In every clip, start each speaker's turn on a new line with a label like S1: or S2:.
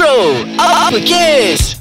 S1: Bro, apa kes?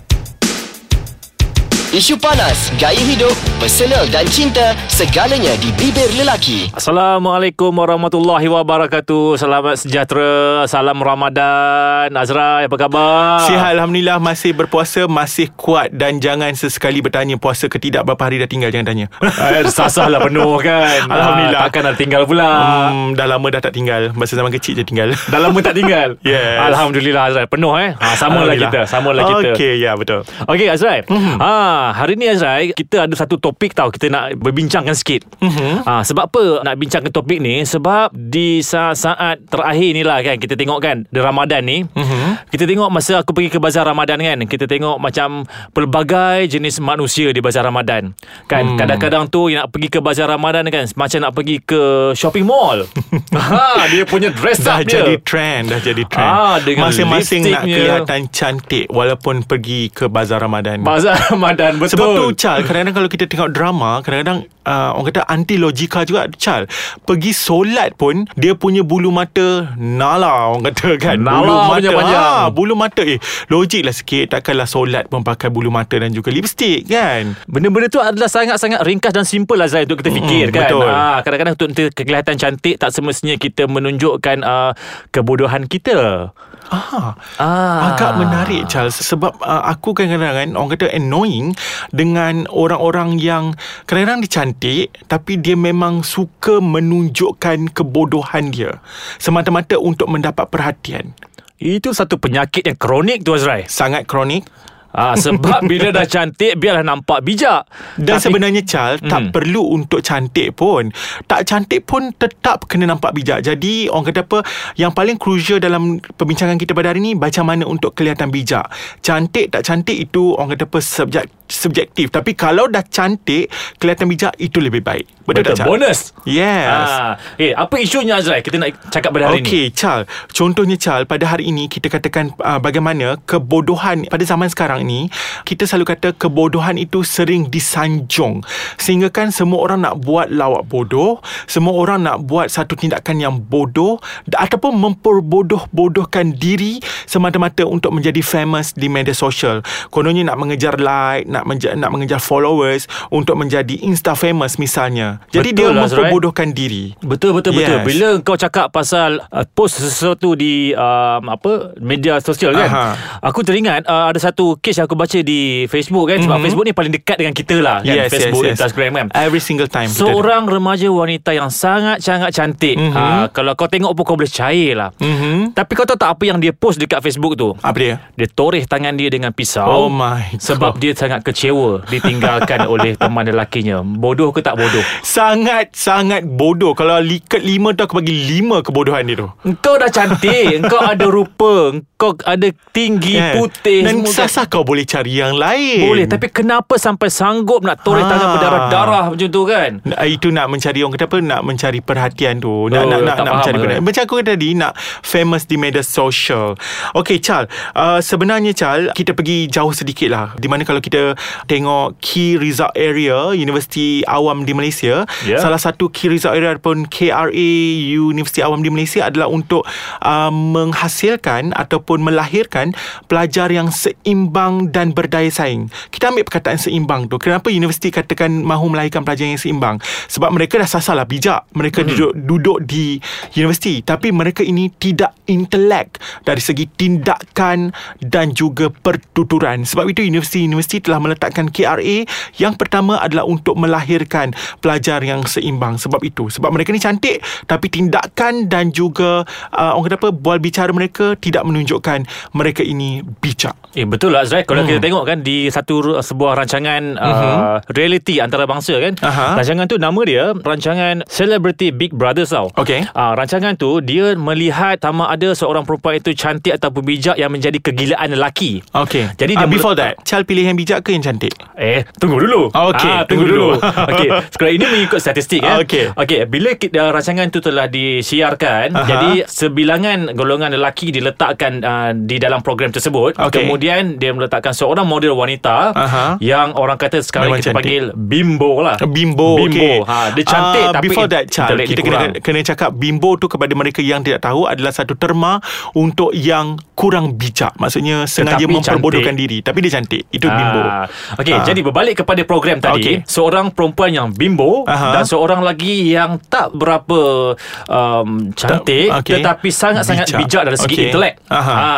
S1: Isu panas, gaya hidup, personal dan cinta, segalanya di bibir lelaki.
S2: Assalamualaikum warahmatullahi wabarakatuh. Selamat sejahtera. Salam Ramadan. Azrai, apa khabar?
S3: Sihat Alhamdulillah Masih berpuasa Masih kuat Dan jangan sesekali bertanya Puasa ke tidak Berapa hari dah tinggal Jangan tanya
S2: Eh, Sasah lah penuh kan.
S3: Alhamdulillah.
S2: Ah, takkan nak tinggal pula.
S3: hmm, Dah lama dah tak tinggal Masa zaman kecil je tinggal
S2: Dah lama tak tinggal.
S3: Yes.
S2: Alhamdulillah Azrai. Penuh eh. Ha, sama lah kita. Sama lah kita.
S3: Okay ya betul
S2: Okey Azrai. Ha, hari ni Azrai kita ada satu topik tau kita nak berbincangkan sikit.
S3: Mhm.
S2: Ha, sebab apa nak bincangkan topik ni? Sebab di saat-saat terakhir ni lah kan kita tengok kan di Ramadan ni.
S3: Mhm.
S2: Kita tengok masa aku pergi ke bazar Ramadan kan, kita tengok macam pelbagai jenis manusia di bazar Ramadan. Kan
S3: Hmm.
S2: kadang-kadang tu yang nak pergi ke bazar Ramadan kan macam nak pergi ke shopping mall. ha, dia punya dress
S3: Dah
S2: up dia.
S3: jadi trend Dah jadi trend
S2: Ah, dengan
S3: Masing-masing nak kelihatan cantik Walaupun pergi ke bazar Ramadan
S2: Bazar Ramadan betul.
S3: Sebab tu Chal Kadang-kadang kalau kita tengok drama Kadang-kadang uh, Orang kata anti logika juga Chal Pergi solat pun Dia punya bulu mata Nala Orang kata kan
S2: Nala
S3: Bulu mata
S2: panjang.
S3: ah, Bulu mata Eh logik lah sikit Takkanlah solat pun Pakai bulu mata Dan juga lipstick kan
S2: Benda-benda tu adalah sangat-sangat ringkas dan simple lah Zai untuk kita fikir
S3: Mm,
S2: kan.
S3: betul.
S2: Ah, kadang-kadang untuk kita kelihatan cantik tak semestinya kita menunjukkan uh, kebodohan kita.
S3: Ah,
S2: Ah.
S3: Agak menarik Charles Sebab uh, aku kadang-kadang kan Orang kata annoying Dengan orang-orang yang Kadang-kadang dia cantik Tapi dia memang suka menunjukkan kebodohan dia. Semata-mata untuk mendapat perhatian.
S2: Itu satu penyakit yang kronik tu Azrai.
S3: Sangat kronik
S2: Ah, sebab bila dah cantik biarlah nampak bijak.
S3: Dan
S2: Tapi-
S3: sebenarnya Charles
S2: Hmm.
S3: Tak perlu untuk cantik pun Tak cantik pun Tetap kena nampak bijak Jadi orang kata apa Yang paling crucial dalam Perbincangan kita pada hari ni Macam mana untuk kelihatan bijak Cantik tak cantik Itu orang kata apa subjek, Subjektif Tapi kalau dah cantik Kelihatan bijak Itu lebih baik Betul,
S2: Betul,
S3: tak
S2: bonus.
S3: Yes
S2: Ah, eh, apa isunya Azrai? Kita nak cakap pada hari ni.
S3: Okey, Chal. Contohnya Chal, pada hari ini kita katakan uh, bagaimana kebodohan pada zaman sekarang ni, kita selalu kata kebodohan itu sering disanjung. Sehingga kan semua orang nak buat lawak bodoh, semua orang nak buat satu tindakan yang bodoh ataupun memperbodoh-bodohkan diri semata-mata untuk menjadi famous di media sosial. Kononnya nak mengejar like, nak menja- nak mengejar followers untuk menjadi insta famous misalnya. Jadi
S2: Betul
S3: dia
S2: lah,
S3: memperbodohkan diri.
S2: Betul betul yes. betul. Bila kau cakap pasal uh, post sesuatu di um, apa media sosial kan.
S3: Aha.
S2: Aku teringat uh, ada satu kes yang aku baca di Facebook kan sebab
S3: Mhm.
S2: Facebook ni paling dekat dengan kita lah kan
S3: Yes,
S2: Facebook
S3: yes, yes.
S2: Instagram kan.
S3: Every single time kita
S2: Seorang remaja wanita yang sangat-sangat cantik.
S3: Mhm.
S2: Uh, kalau kau tengok pun kau boleh cair lah.
S3: Mhm.
S2: Tapi kau tahu tak apa yang dia post dekat Facebook tu?
S3: Apa dia?
S2: Dia toreh tangan dia dengan pisau.
S3: Oh my
S2: Sebab
S3: God.
S2: dia sangat kecewa ditinggalkan oleh teman lelakinya. Bodoh ke tak bodoh?
S3: Sangat sangat bodoh Kalau likat lima tu Aku bagi lima kebodohan dia tu
S2: Engkau dah cantik Engkau ada rupa Engkau ada tinggi
S3: Kan?
S2: Putih
S3: Dan
S2: kan.
S3: Kau boleh cari yang lain.
S2: Boleh Tapi kenapa sampai sanggup Nak toreh
S3: Ha.
S2: tangan berdarah-darah Macam tu kan?
S3: Itu nak mencari Orang kata apa? Nak mencari perhatian tu. Nak,
S2: Oh,
S3: nak, nak, nak
S2: faham
S3: mencari perhatian. Macam aku tadi Nak famous di media sosial. Okay Chal uh, Sebenarnya Chal Kita pergi jauh sedikit lah. Di mana kalau kita Tengok Key result area Universiti Awam di Malaysia.
S2: Ya.
S3: Salah satu key result area Ataupun KRA Universiti Awam di Malaysia Adalah untuk uh, Menghasilkan Ataupun melahirkan Pelajar yang seimbang Dan berdaya saing. Kita ambil perkataan seimbang tu. Kenapa universiti katakan Mahu melahirkan pelajar yang seimbang? Sebab mereka dah sasalah bijak. Mereka hmm. duduk, duduk di universiti. Tapi mereka ini tidak intelek Dari segi tindakan Dan juga pertuturan. Sebab itu universiti-universiti telah meletakkan KRA Yang pertama adalah untuk melahirkan Pelajar yang seimbang. Sebab itu. Sebab mereka ni cantik Tapi tindakan dan juga uh, Orang kata apa Bual bicara mereka Tidak menunjukkan Mereka ini bijak.
S2: Eh betul lah Azrai Kalau
S3: Hmm.
S2: kita tengok kan Di satu sebuah rancangan uh, Reality antarabangsa kan.
S3: Aha.
S2: Rancangan tu nama dia Rancangan Celebrity Big Brothers tau
S3: Okey.
S2: uh, Rancangan tu Dia melihat Sama ada seorang perempuan itu Cantik ataupun bijak Yang menjadi kegilaan lelaki
S3: Okay
S2: Jadi
S3: uh,
S2: dia
S3: Before
S2: mele-
S3: that Chal pilih yang bijak ke yang cantik?
S2: Eh, tunggu dulu.
S3: Okey,
S2: Ah, tunggu,
S3: tunggu
S2: dulu.
S3: dulu.
S2: Okey, sekarang ini mengikut statistik kan.
S3: Okey.
S2: Okey, bila kita, rancangan itu telah disiarkan,
S3: Aha.
S2: jadi sebilangan golongan lelaki diletakkan uh, di dalam program tersebut.
S3: Okey.
S2: Kemudian dia letakkan seorang model wanita
S3: Aha.
S2: yang orang kata sekarang
S3: Memang
S2: kita
S3: cantik.
S2: panggil bimbo lah.
S3: Bimbo,
S2: Bimbo.
S3: okay.
S2: Ha, dia cantik
S3: Ah,
S2: tapi
S3: Before that, Chal,
S2: intelek
S3: kita
S2: dia kurang.
S3: kena, kena cakap bimbo tu kepada mereka yang tidak tahu adalah satu terma untuk yang kurang bijak. Maksudnya sengaja
S2: Tetapi
S3: memperbodohkan
S2: cantik.
S3: diri. Tapi dia cantik. Itu bimbo.
S2: Ah, Okey,
S3: Ah.
S2: jadi berbalik kepada program tadi,
S3: Okey.
S2: seorang perempuan yang bimbo
S3: Aha.
S2: dan seorang lagi yang tak berapa um, cantik
S3: okey.
S2: tetapi sangat-sangat bijak,
S3: Bijak.
S2: dari segi
S3: Okey.
S2: intelek.
S3: Aha.
S2: Ha,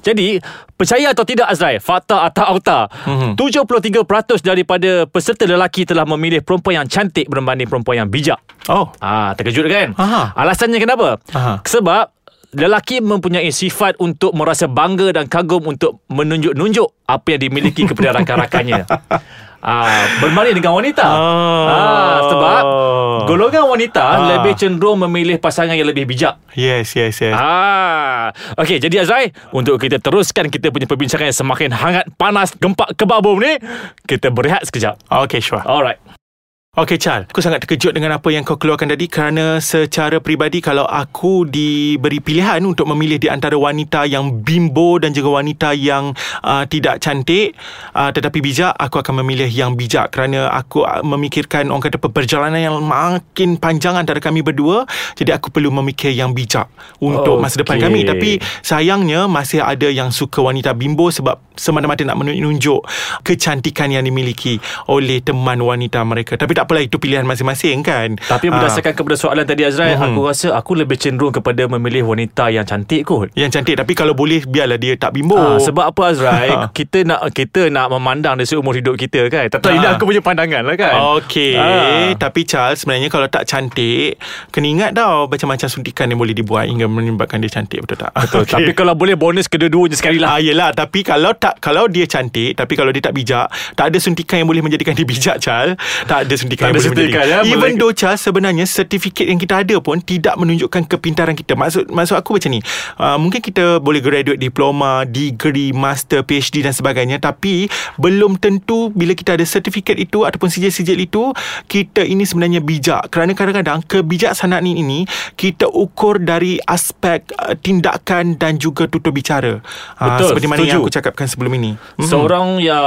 S2: jadi percaya atau tidak Azrai, fakta atau auta,
S3: Mhm.
S2: 73% daripada peserta lelaki telah memilih perempuan yang cantik berbanding perempuan yang bijak.
S3: Oh.
S2: Ah, terkejut kan?
S3: Aha.
S2: Alasannya kenapa?
S3: Aha.
S2: Sebab lelaki mempunyai sifat untuk merasa bangga dan kagum untuk menunjuk-nunjuk apa yang dimiliki kepada rakan-rakannya. Ah, berbanding dengan wanita.
S3: Oh.
S2: Ah, sebab golongan wanita
S3: Ah.
S2: lebih cenderung memilih pasangan yang lebih bijak.
S3: Yes, yes, yes.
S2: Ah, okey. Jadi Azrai, untuk kita teruskan kita punya perbincangan yang semakin hangat, panas, gempak kebabum ni, kita berehat sekejap.
S3: Okay, sure.
S2: Alright.
S3: Okey Chal, aku sangat terkejut dengan apa yang kau keluarkan tadi kerana secara peribadi kalau aku diberi pilihan untuk memilih di antara wanita yang bimbo dan juga wanita yang uh, tidak cantik uh, tetapi bijak, aku akan memilih yang bijak. Kerana aku uh, memikirkan orang kata perjalanan yang makin panjang antara kami berdua jadi aku perlu memikir yang bijak untuk
S2: Okey.
S3: masa depan kami. Tapi sayangnya masih ada yang suka wanita bimbo sebab semata-mata nak menunjuk kecantikan yang dimiliki oleh teman wanita mereka. Tapi tak apalah itu pilihan masing-masing kan
S2: Tapi
S3: Ah.
S2: berdasarkan kepada soalan tadi Azrai,
S3: Mhm.
S2: aku rasa aku lebih cenderung kepada memilih wanita yang cantik kot.
S3: yang cantik tapi kalau boleh biarlah dia tak bimbo
S2: Ah, sebab apa Azrai
S3: Ha.
S2: Kita nak Kita nak memandang Dari seumur hidup kita kan Tak tahu
S3: Ah.
S2: ini aku punya pandangan lah kan
S3: Okey
S2: Ah.
S3: Tapi Charles Sebenarnya kalau tak cantik Kena ingat tau Macam-macam suntikan yang boleh dibuat Hingga menyebabkan dia cantik Betul tak?
S2: Betul.
S3: Okey.
S2: Tapi kalau boleh bonus kedua-duanya sekali lah
S3: Ah yelah Tapi kalau tak Kalau dia cantik Tapi kalau dia tak bijak Tak ada suntikan yang boleh menjadikan dia bijak Charles Tak ada suntikan
S2: Tak
S3: yang
S2: ada
S3: menjadikan
S2: ya?
S3: Even though Charles Sebenarnya sertifikat yang kita ada pun Tidak menunjukkan kepintaran kita Maksud maksud aku macam ni uh, Mungkin kita boleh graduate diploma Degree, master, PhD dan sebagainya Tapi Belum tentu Bila kita ada sertifikat itu Ataupun sijil-sijil itu Kita ini sebenarnya bijak Kerana kadang-kadang Kebijaksanaan ini Kita ukur dari aspek uh, Tindakan dan juga tutur bicara Ah,
S2: Betul,
S3: Seperti mana yang
S2: setuju.
S3: aku cakapkan sebelum ini Mhm.
S2: Seorang yang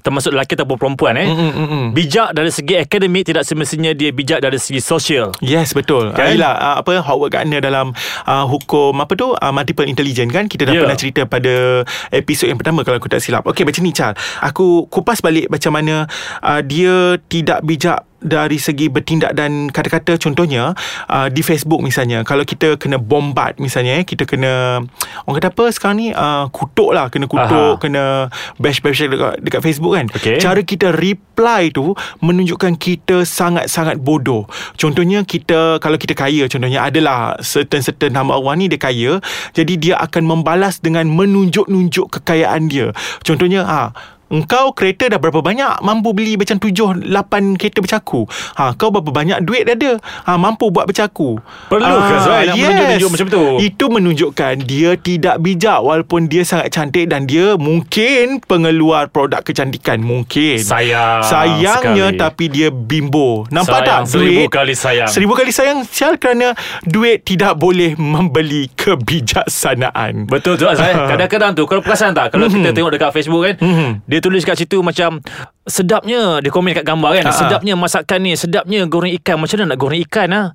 S2: Termasuk lelaki ataupun perempuan eh
S3: Mm, mm, mm.
S2: Bijak dari segi akademik Tidak semestinya dia bijak dari segi sosial
S3: Yes betul
S2: Kan?
S3: Yalah uh, apa Howard Gardner dalam uh, hukum apa tu uh, multiple intelligence kan kita dah yeah. pernah cerita pada episod yang pertama kalau aku tak silap. Okey macam ni Chal. Aku kupas balik macam mana uh, dia tidak bijak dari segi bertindak dan kata-kata contohnya uh, di Facebook misalnya kalau kita kena bombard misalnya eh, kita kena orang kata apa sekarang ni uh, kutuk lah kena kutuk
S2: Aha.
S3: kena bash-bash dekat, dekat Facebook kan
S2: Okey.
S3: cara kita reply tu menunjukkan kita sangat-sangat bodoh. Contohnya kita kalau kita kaya contohnya adalah certain-certain hamba Allah ni dia kaya jadi dia akan membalas dengan menunjuk-nunjuk kekayaan dia. Contohnya ha Engkau kereta dah berapa banyak Mampu beli macam 7 8 kereta bercaku. Ha, Kau berapa banyak duit dah ada ha, Mampu buat bercaku.
S2: Perlu ke, Zai, nak menunjuk-nunjuk macam tu?
S3: Itu menunjukkan Dia tidak bijak Walaupun dia sangat cantik Dan dia mungkin Pengeluar produk kecantikan. Mungkin.
S2: Sayang
S3: Sayangnya
S2: sekali.
S3: Tapi dia bimbo. Nampak
S2: Sayang
S3: tak
S2: seribu
S3: duit?
S2: kali sayang.
S3: Seribu kali sayang Sial kerana Duit tidak boleh Membeli kebijaksanaan.
S2: Betul tu Azrai Kadang-kadang tu Kalau perasan tak? Kalau kita tengok dekat Facebook kan
S3: Mhm.
S2: Dia tulis kat situ macam Sedapnya Dia komen kat gambar kan
S3: Ha-ha.
S2: Sedapnya masakan ni Sedapnya goreng ikan Macam mana nak goreng ikan lah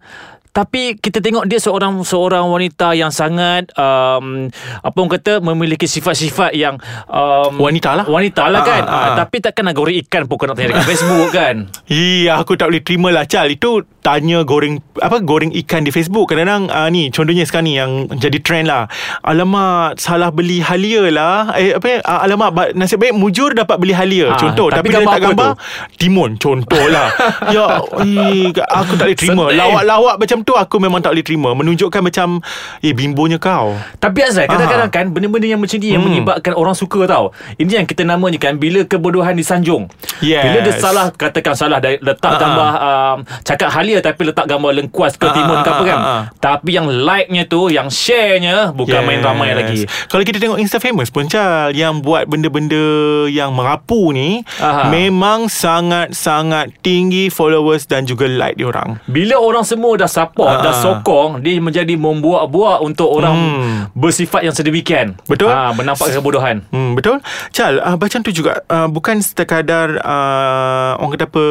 S2: tapi kita tengok dia seorang seorang wanita yang sangat um, apa orang kata memiliki sifat-sifat yang um,
S3: Wanita lah.
S2: wanita lah
S3: Ah,
S2: kan?
S3: ah, ah.
S2: Ah, tapi takkan nak goreng ikan pun kau nak tanya dekat Facebook kan?
S3: Iya aku tak boleh terima lah Chal. Itu tanya goreng Apa goreng ikan di Facebook. Kadang-kadang uh, ni Contohnya sekarang ni Yang jadi trend lah. Alamak Salah beli halia lah. Eh apa uh, Alamak Nasib baik mujur dapat beli halia
S2: Ah,
S3: Contoh.
S2: tapi
S3: Tapi, dia letak
S2: apa
S3: gambar Timun Contoh lah. Ya eh, Aku tak boleh terima. Lawak-lawak macam tu Aku memang tak boleh terima. Menunjukkan macam Eh bimbonya kau.
S2: Tapi Azrai Kadang-kadang kan Benda-benda yang macam ni Yang
S3: Hmm.
S2: menyebabkan orang suka tau. Ini yang kita namanya kan Bila kebodohan disanjung
S3: Yes.
S2: Bila dia salah Katakan salah Letak
S3: Ah,
S2: gambar um, Cakap halia Tapi letak gambar lengkuas ke timun ke apa kan.
S3: ah, ah.
S2: Tapi yang like-nya tu Yang share-nya Bukan main ramai lagi.
S3: Kalau kita tengok Insta famous pun Chal Yang buat benda-benda Yang merapu ni
S2: Aha.
S3: Memang sangat-sangat tinggi followers Dan juga like diorang
S2: Bila orang semua dah support
S3: Ah.
S2: dan sokong dia menjadi membuat-buat untuk orang
S3: Hmm.
S2: bersifat yang sedemikian.
S3: Betul.
S2: Ah, menampakkan kebodohan.
S3: Hmm, betul. Chal, uh, macam tu juga uh, bukan sekadar uh, orang kata apa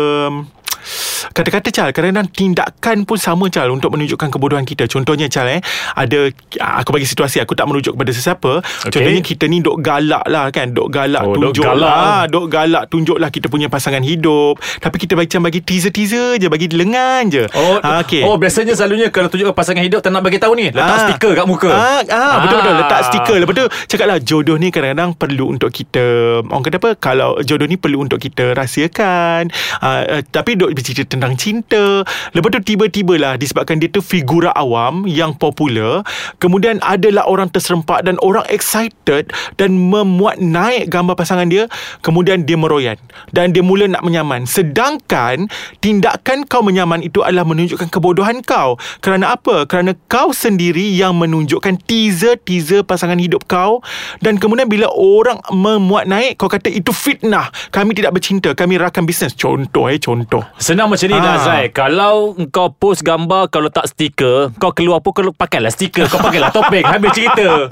S3: Kata-kata Chal Kadang-kadang tindakan pun sama Chal Untuk menunjukkan kebodohan kita Contohnya Chal eh Ada Aku bagi situasi Aku tak merujuk kepada sesiapa
S2: Okey.
S3: Contohnya kita ni Dok galak lah kan Dok galak
S2: Oh, dok
S3: tunjuk
S2: galak.
S3: lah Dok galak tunjuk lah Kita punya pasangan hidup Tapi kita macam bagi teaser-teaser je Bagi lengan je
S2: Oh,
S3: Ah, okey.
S2: oh biasanya selalunya kalau tunjuk pasangan hidup tak nak bagi tahu ni, letak
S3: Ah.
S2: stiker kat muka.
S3: Ah, ah, betul-betul
S2: Ah.
S3: letak stiker. Lepas tu cakap lah jodoh ni kadang-kadang perlu untuk kita orang kata apa kalau jodoh ni perlu untuk kita rahsiakan. Uh, uh, tapi duk bercerita tentang cinta. Lepas tu tiba-tibalah disebabkan dia tu figura awam yang popular, kemudian adalah orang terserempak dan orang excited dan memuat naik gambar pasangan dia, kemudian dia meroyan dan dia mula nak menyaman. Sedangkan tindakan kau menyaman itu adalah menunjukkan kebodohan kau. Kerana apa? Kerana kau sendiri yang menunjukkan teaser-teaser pasangan hidup kau dan kemudian bila orang memuat naik kau kata itu fitnah. Kami tidak bercinta, kami rakan bisnes. Contoh eh, contoh.
S2: Senang macam ni
S3: Ah.
S2: dah Zai Kalau kau post gambar Kalau tak stiker Kau keluar pun Kau pakailah stiker Kau pakailah topeng Habis cerita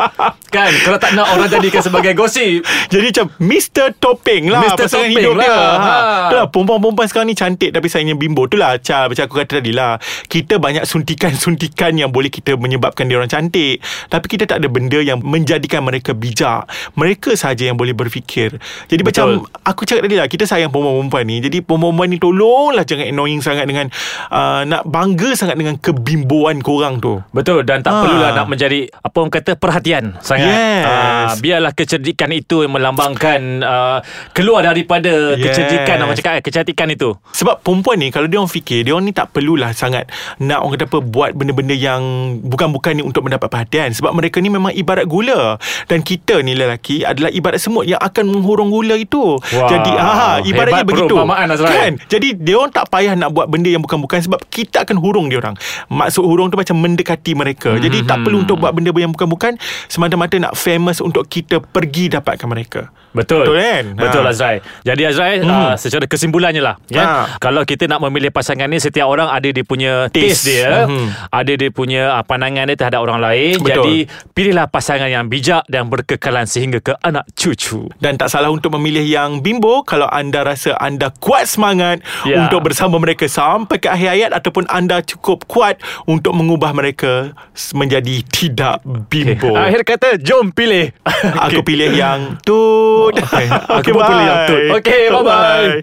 S2: Kan Kalau tak nak orang jadikan sebagai gosip
S3: Jadi macam Mr. Topeng lah
S2: Mr.
S3: Pasangan
S2: Topeng
S3: hidup dia
S2: lah.
S3: ha.
S2: Ha.
S3: Itulah perempuan-perempuan sekarang ni cantik Tapi sayangnya bimbo Itulah Chal Macam aku kata tadi lah Kita banyak suntikan-suntikan Yang boleh kita menyebabkan dia orang cantik Tapi kita tak ada benda Yang menjadikan mereka bijak Mereka saja yang boleh berfikir Jadi
S2: Betul.
S3: macam Aku cakap tadi lah Kita sayang perempuan-perempuan ni Jadi perempuan-perempuan ni Tolonglah jangan annoying sangat Dengan uh, Nak bangga sangat Dengan kebimboan korang tu
S2: Betul dan tak
S3: Ah.
S2: perlulah nak menjadi apa orang kata perhatian sangat.
S3: Yes.
S2: Ah, biarlah kecerdikan itu yang melambangkan uh, keluar daripada
S3: Yes.
S2: kecerdikan orang cakap eh, kecantikan itu.
S3: Sebab perempuan ni Kalau dia orang fikir Dia orang ni tak perlulah sangat Nak orang kata apa Buat benda-benda yang Bukan-bukan ni Untuk mendapat perhatian Sebab mereka ni memang ibarat gula Dan kita ni lelaki Adalah ibarat semut Yang akan menghurung gula itu
S2: Wah,
S3: Jadi ah, Ibaratnya
S2: hebat
S3: begitu. Kan Jadi dia orang tak payah Nak buat benda yang bukan-bukan Sebab kita akan hurung dia orang Maksud hurung tu macam Mendekati mereka
S2: Hmm,
S3: Jadi tak perlu untuk buat benda yang bukan-bukan Semata-mata nak famous Untuk kita pergi dapatkan mereka
S2: Betul.
S3: Betul kan?
S2: Betul
S3: Ha.
S2: Azrai. Jadi Azrai
S3: Hmm.
S2: uh, secara kesimpulannya lah ya.
S3: Ha.
S2: Kalau kita nak memilih pasangan ni setiap orang ada dia punya taste,
S3: Taste.
S2: dia,
S3: Mhm.
S2: ada dia punya uh, pandangan dia terhadap orang lain.
S3: Betul.
S2: Jadi pilihlah pasangan yang bijak dan berkekalan sehingga ke anak cucu.
S3: Dan tak salah untuk memilih yang bimbo Kalau anda rasa anda kuat semangat
S2: Ya.
S3: Untuk bersama mereka sampai ke akhir hayat Ataupun anda cukup kuat Untuk mengubah mereka Menjadi tidak bimbo
S2: Akhir kata jom pilih.
S3: Aku pilih yang tut
S2: Okay. Aku pun pilih yang tut. Okay, bye-bye.